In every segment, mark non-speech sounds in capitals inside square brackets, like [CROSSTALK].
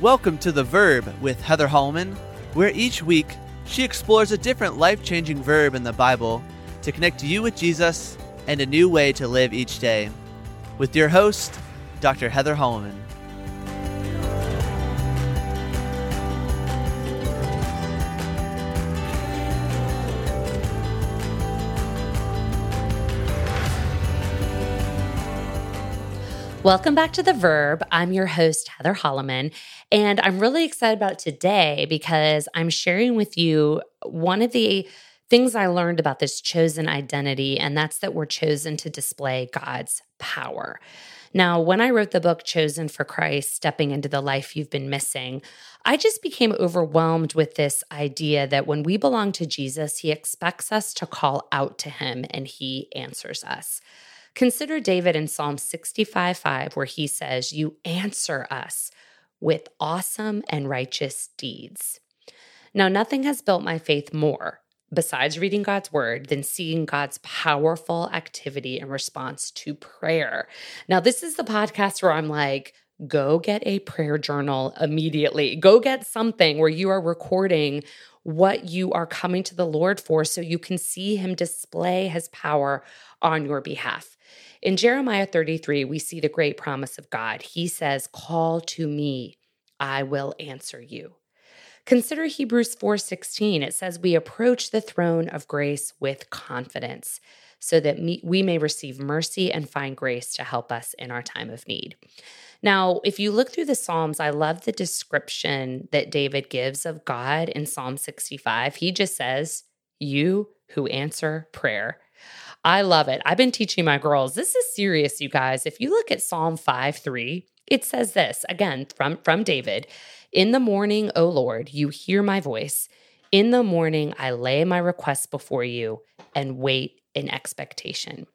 Welcome to The Verb with Heather Holleman, where each week she explores a different life changing verb in the Bible to connect you with Jesus and a new way to live each day. With your host, Dr. Heather Holleman. Welcome back to The Verb. I'm your host, Heather Holleman, and I'm really excited about today because I'm sharing with you one of the things I learned about this chosen identity, and that's that we're chosen to display God's power. Now, when I wrote the book Chosen for Christ Stepping into the Life You've Been Missing, I just became overwhelmed with this idea that when we belong to Jesus, he expects us to call out to him and he answers us. Consider David in Psalm 65 5, where he says, You answer us with awesome and righteous deeds. Now, nothing has built my faith more, besides reading God's word, than seeing God's powerful activity in response to prayer. Now, this is the podcast where I'm like, go get a prayer journal immediately. Go get something where you are recording what you are coming to the Lord for so you can see Him display His power on your behalf. In Jeremiah 33, we see the great promise of God. He says, Call to me, I will answer you. Consider Hebrews 4:16. It says we approach the throne of grace with confidence so that we may receive mercy and find grace to help us in our time of need. Now, if you look through the Psalms, I love the description that David gives of God in Psalm 65. He just says, "You who answer prayer." I love it. I've been teaching my girls. This is serious, you guys. If you look at Psalm 5 3, it says this again from, from David In the morning, O Lord, you hear my voice. In the morning, I lay my requests before you and wait in expectation.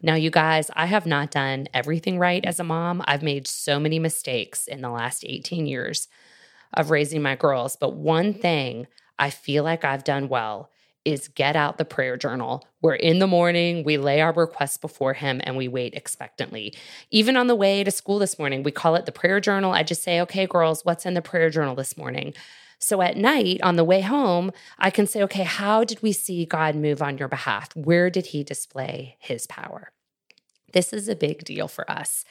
Now, you guys, I have not done everything right as a mom. I've made so many mistakes in the last 18 years of raising my girls. But one thing I feel like I've done well is get out the prayer journal where in the morning we lay our requests before him and we wait expectantly. Even on the way to school this morning, we call it the prayer journal. I just say, okay, girls, what's in the prayer journal this morning? So at night on the way home, I can say, okay, how did we see God move on your behalf? Where did he display his power? This is a big deal for us.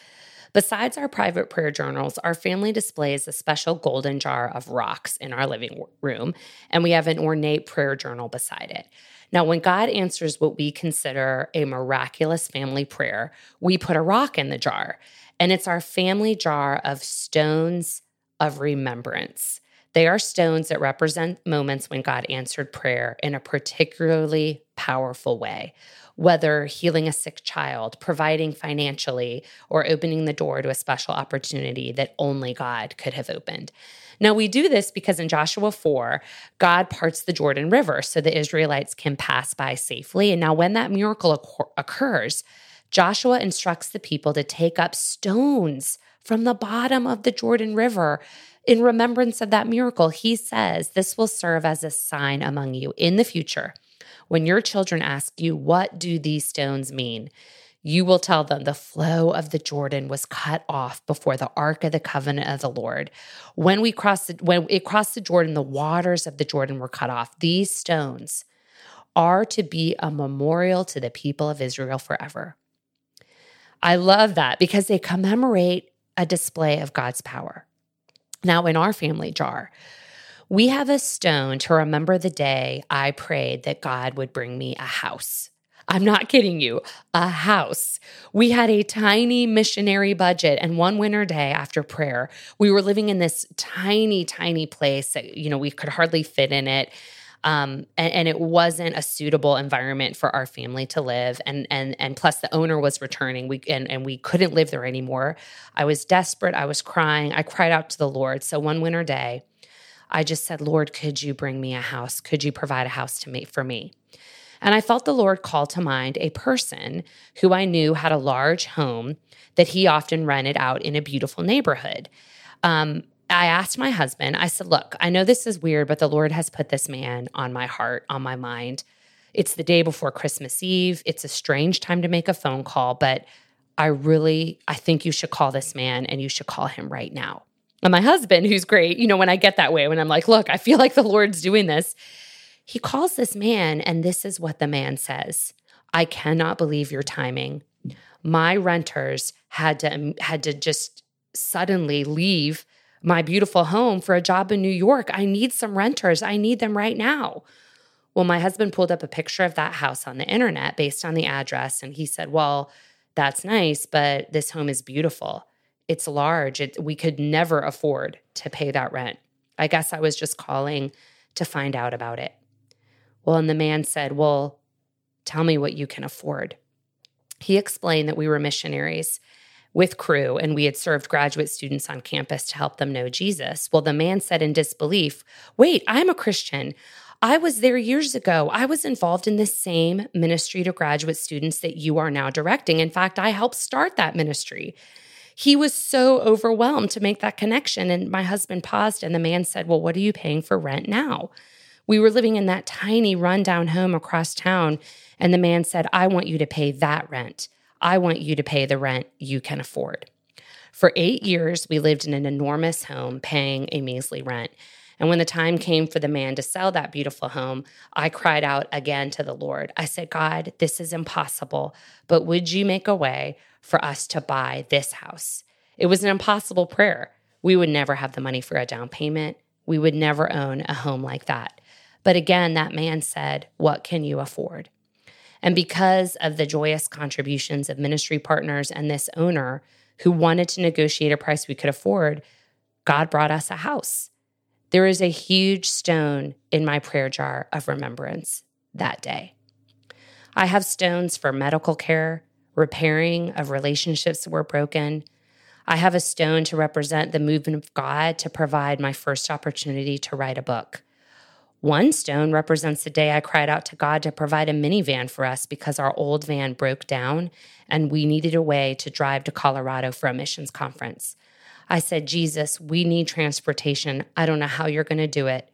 Besides our private prayer journals, our family displays a special golden jar of rocks in our living room, and we have an ornate prayer journal beside it. Now, when God answers what we consider a miraculous family prayer, we put a rock in the jar, and it's our family jar of stones of remembrance. They are stones that represent moments when God answered prayer in a particularly powerful way whether healing a sick child, providing financially, or opening the door to a special opportunity that only God could have opened. Now, we do this because in Joshua 4, God parts the Jordan River so the Israelites can pass by safely. And now, when that miracle occurs, Joshua instructs the people to take up stones from the bottom of the Jordan River in remembrance of that miracle. He says, This will serve as a sign among you in the future when your children ask you, What do these stones mean? you will tell them the flow of the Jordan was cut off before the ark of the covenant of the Lord. When we crossed the, when it crossed the Jordan, the waters of the Jordan were cut off. These stones are to be a memorial to the people of Israel forever. I love that because they commemorate a display of God's power. Now, in our family jar, we have a stone to remember the day I prayed that God would bring me a house. I'm not kidding you, a house. We had a tiny missionary budget. And one winter day after prayer, we were living in this tiny, tiny place that, you know, we could hardly fit in it. Um, and, and, it wasn't a suitable environment for our family to live. And and and plus, the owner was returning. We and and we couldn't live there anymore. I was desperate. I was crying. I cried out to the Lord. So one winter day, I just said, Lord, could you bring me a house? Could you provide a house to me for me? And I felt the Lord call to mind a person who I knew had a large home that he often rented out in a beautiful neighborhood. Um, I asked my husband, I said, Look, I know this is weird, but the Lord has put this man on my heart, on my mind. It's the day before Christmas Eve. It's a strange time to make a phone call, but I really I think you should call this man and you should call him right now. And my husband, who's great, you know, when I get that way, when I'm like, look, I feel [LAUGHS] like the Lord's doing this, he calls this man, and this is what the man says I cannot believe your timing. My renters had to um, had to just suddenly leave my beautiful home for a job in New York. I need some renters. I need them right now. Well, my husband pulled up a picture of that house on the internet based on the address, and he said, Well, that's nice, but this home is beautiful. It's large. It, we could never afford to pay that rent. I guess I was just calling to find out about it. Well, and the man said, Well, tell me what you can afford. He explained that we were missionaries with Cru and we had served graduate students on campus to help them know Jesus. Well, the man said in disbelief, Wait, I'm a Christian. I was there years ago. I was involved in the same ministry to graduate students that you are now directing. In fact, I helped start that ministry. He was so overwhelmed to make that connection. And my husband paused, and the man said, Well, what are you paying for rent now? We were living in that tiny rundown home across town. And the man said, I want you to pay that rent. I want you to pay the rent you can afford. For eight years, we lived in an enormous home paying a measly rent. And when the time came for the man to sell that beautiful home, I cried out again to the Lord. I said, God, this is impossible, but would you make a way for us to buy this house? It was an impossible prayer. We would never have the money for a down payment. We would never own a home like that. But again, that man said, What can you afford? And because of the joyous contributions of ministry partners and this owner who wanted to negotiate a price we could afford, God brought us a house. There is a huge stone in my prayer jar of remembrance that day. I have stones for medical care, repairing of relationships that were broken. I have a stone to represent the movement of God to provide my first opportunity to write a book. One stone represents the day I cried out to God to provide a minivan for us because our old van broke down and we needed a way to drive to Colorado for a missions conference. I said, Jesus, we need transportation. I don't know how you're going to do it.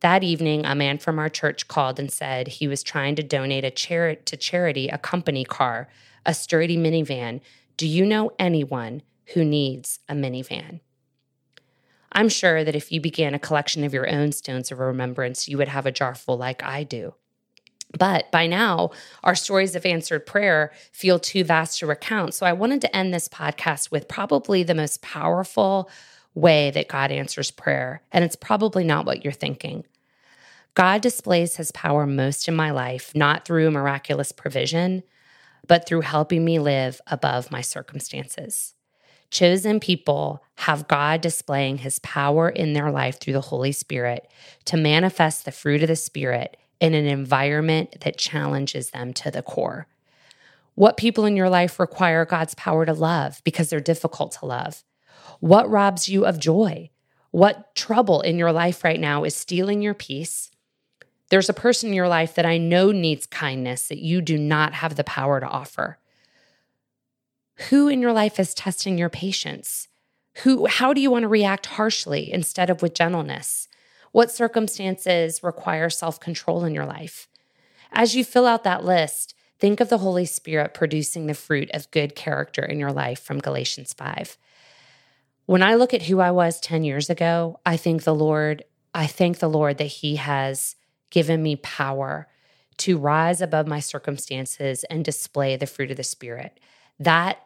That evening, a man from our church called and said he was trying to donate a char- to charity a company car, a sturdy minivan. Do you know anyone who needs a minivan? I'm sure that if you began a collection of your own stones of remembrance, you would have a jar full like I do. But by now, our stories of answered prayer feel too vast to recount. So I wanted to end this podcast with probably the most powerful way that God answers prayer. And it's probably not what you're thinking. God displays his power most in my life, not through miraculous provision, but through helping me live above my circumstances. Chosen people have God displaying his power in their life through the Holy Spirit to manifest the fruit of the Spirit in an environment that challenges them to the core. What people in your life require God's power to love because they're difficult to love? What robs you of joy? What trouble in your life right now is stealing your peace? There's a person in your life that I know needs kindness that you do not have the power to offer. Who in your life is testing your patience? Who how do you want to react harshly instead of with gentleness? What circumstances require self-control in your life? As you fill out that list, think of the Holy Spirit producing the fruit of good character in your life from Galatians 5. When I look at who I was 10 years ago, I think the Lord, I thank the Lord that he has given me power to rise above my circumstances and display the fruit of the Spirit. That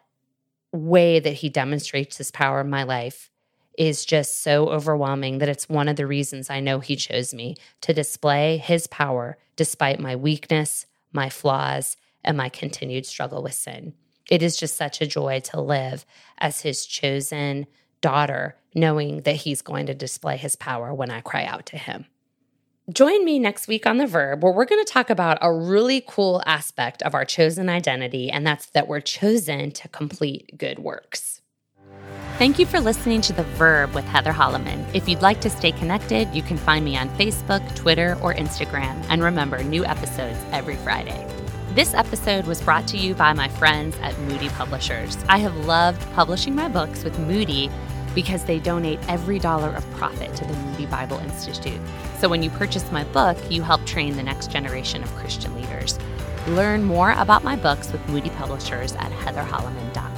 way that he demonstrates his power in my life is just so overwhelming that it's one of the reasons I know he chose me to display his power despite my weakness, my flaws, and my continued struggle with sin. It is just such a joy to live as his chosen daughter, knowing that he's going to display his power when I cry out to him. Join me next week on The Verb, where we're going to talk about a really cool aspect of our chosen identity, and that's that we're chosen to complete good works. Thank you for listening to The Verb with Heather Holleman. If you'd like to stay connected, you can find me on Facebook, Twitter, or Instagram. And remember, new episodes every Friday. This episode was brought to you by my friends at Moody Publishers. I have loved publishing my books with Moody because they donate every dollar of profit to the Moody Bible Institute. So when you purchase my book, you help train the next generation of Christian leaders. Learn more about my books with Moody Publishers at heatherholleman.com.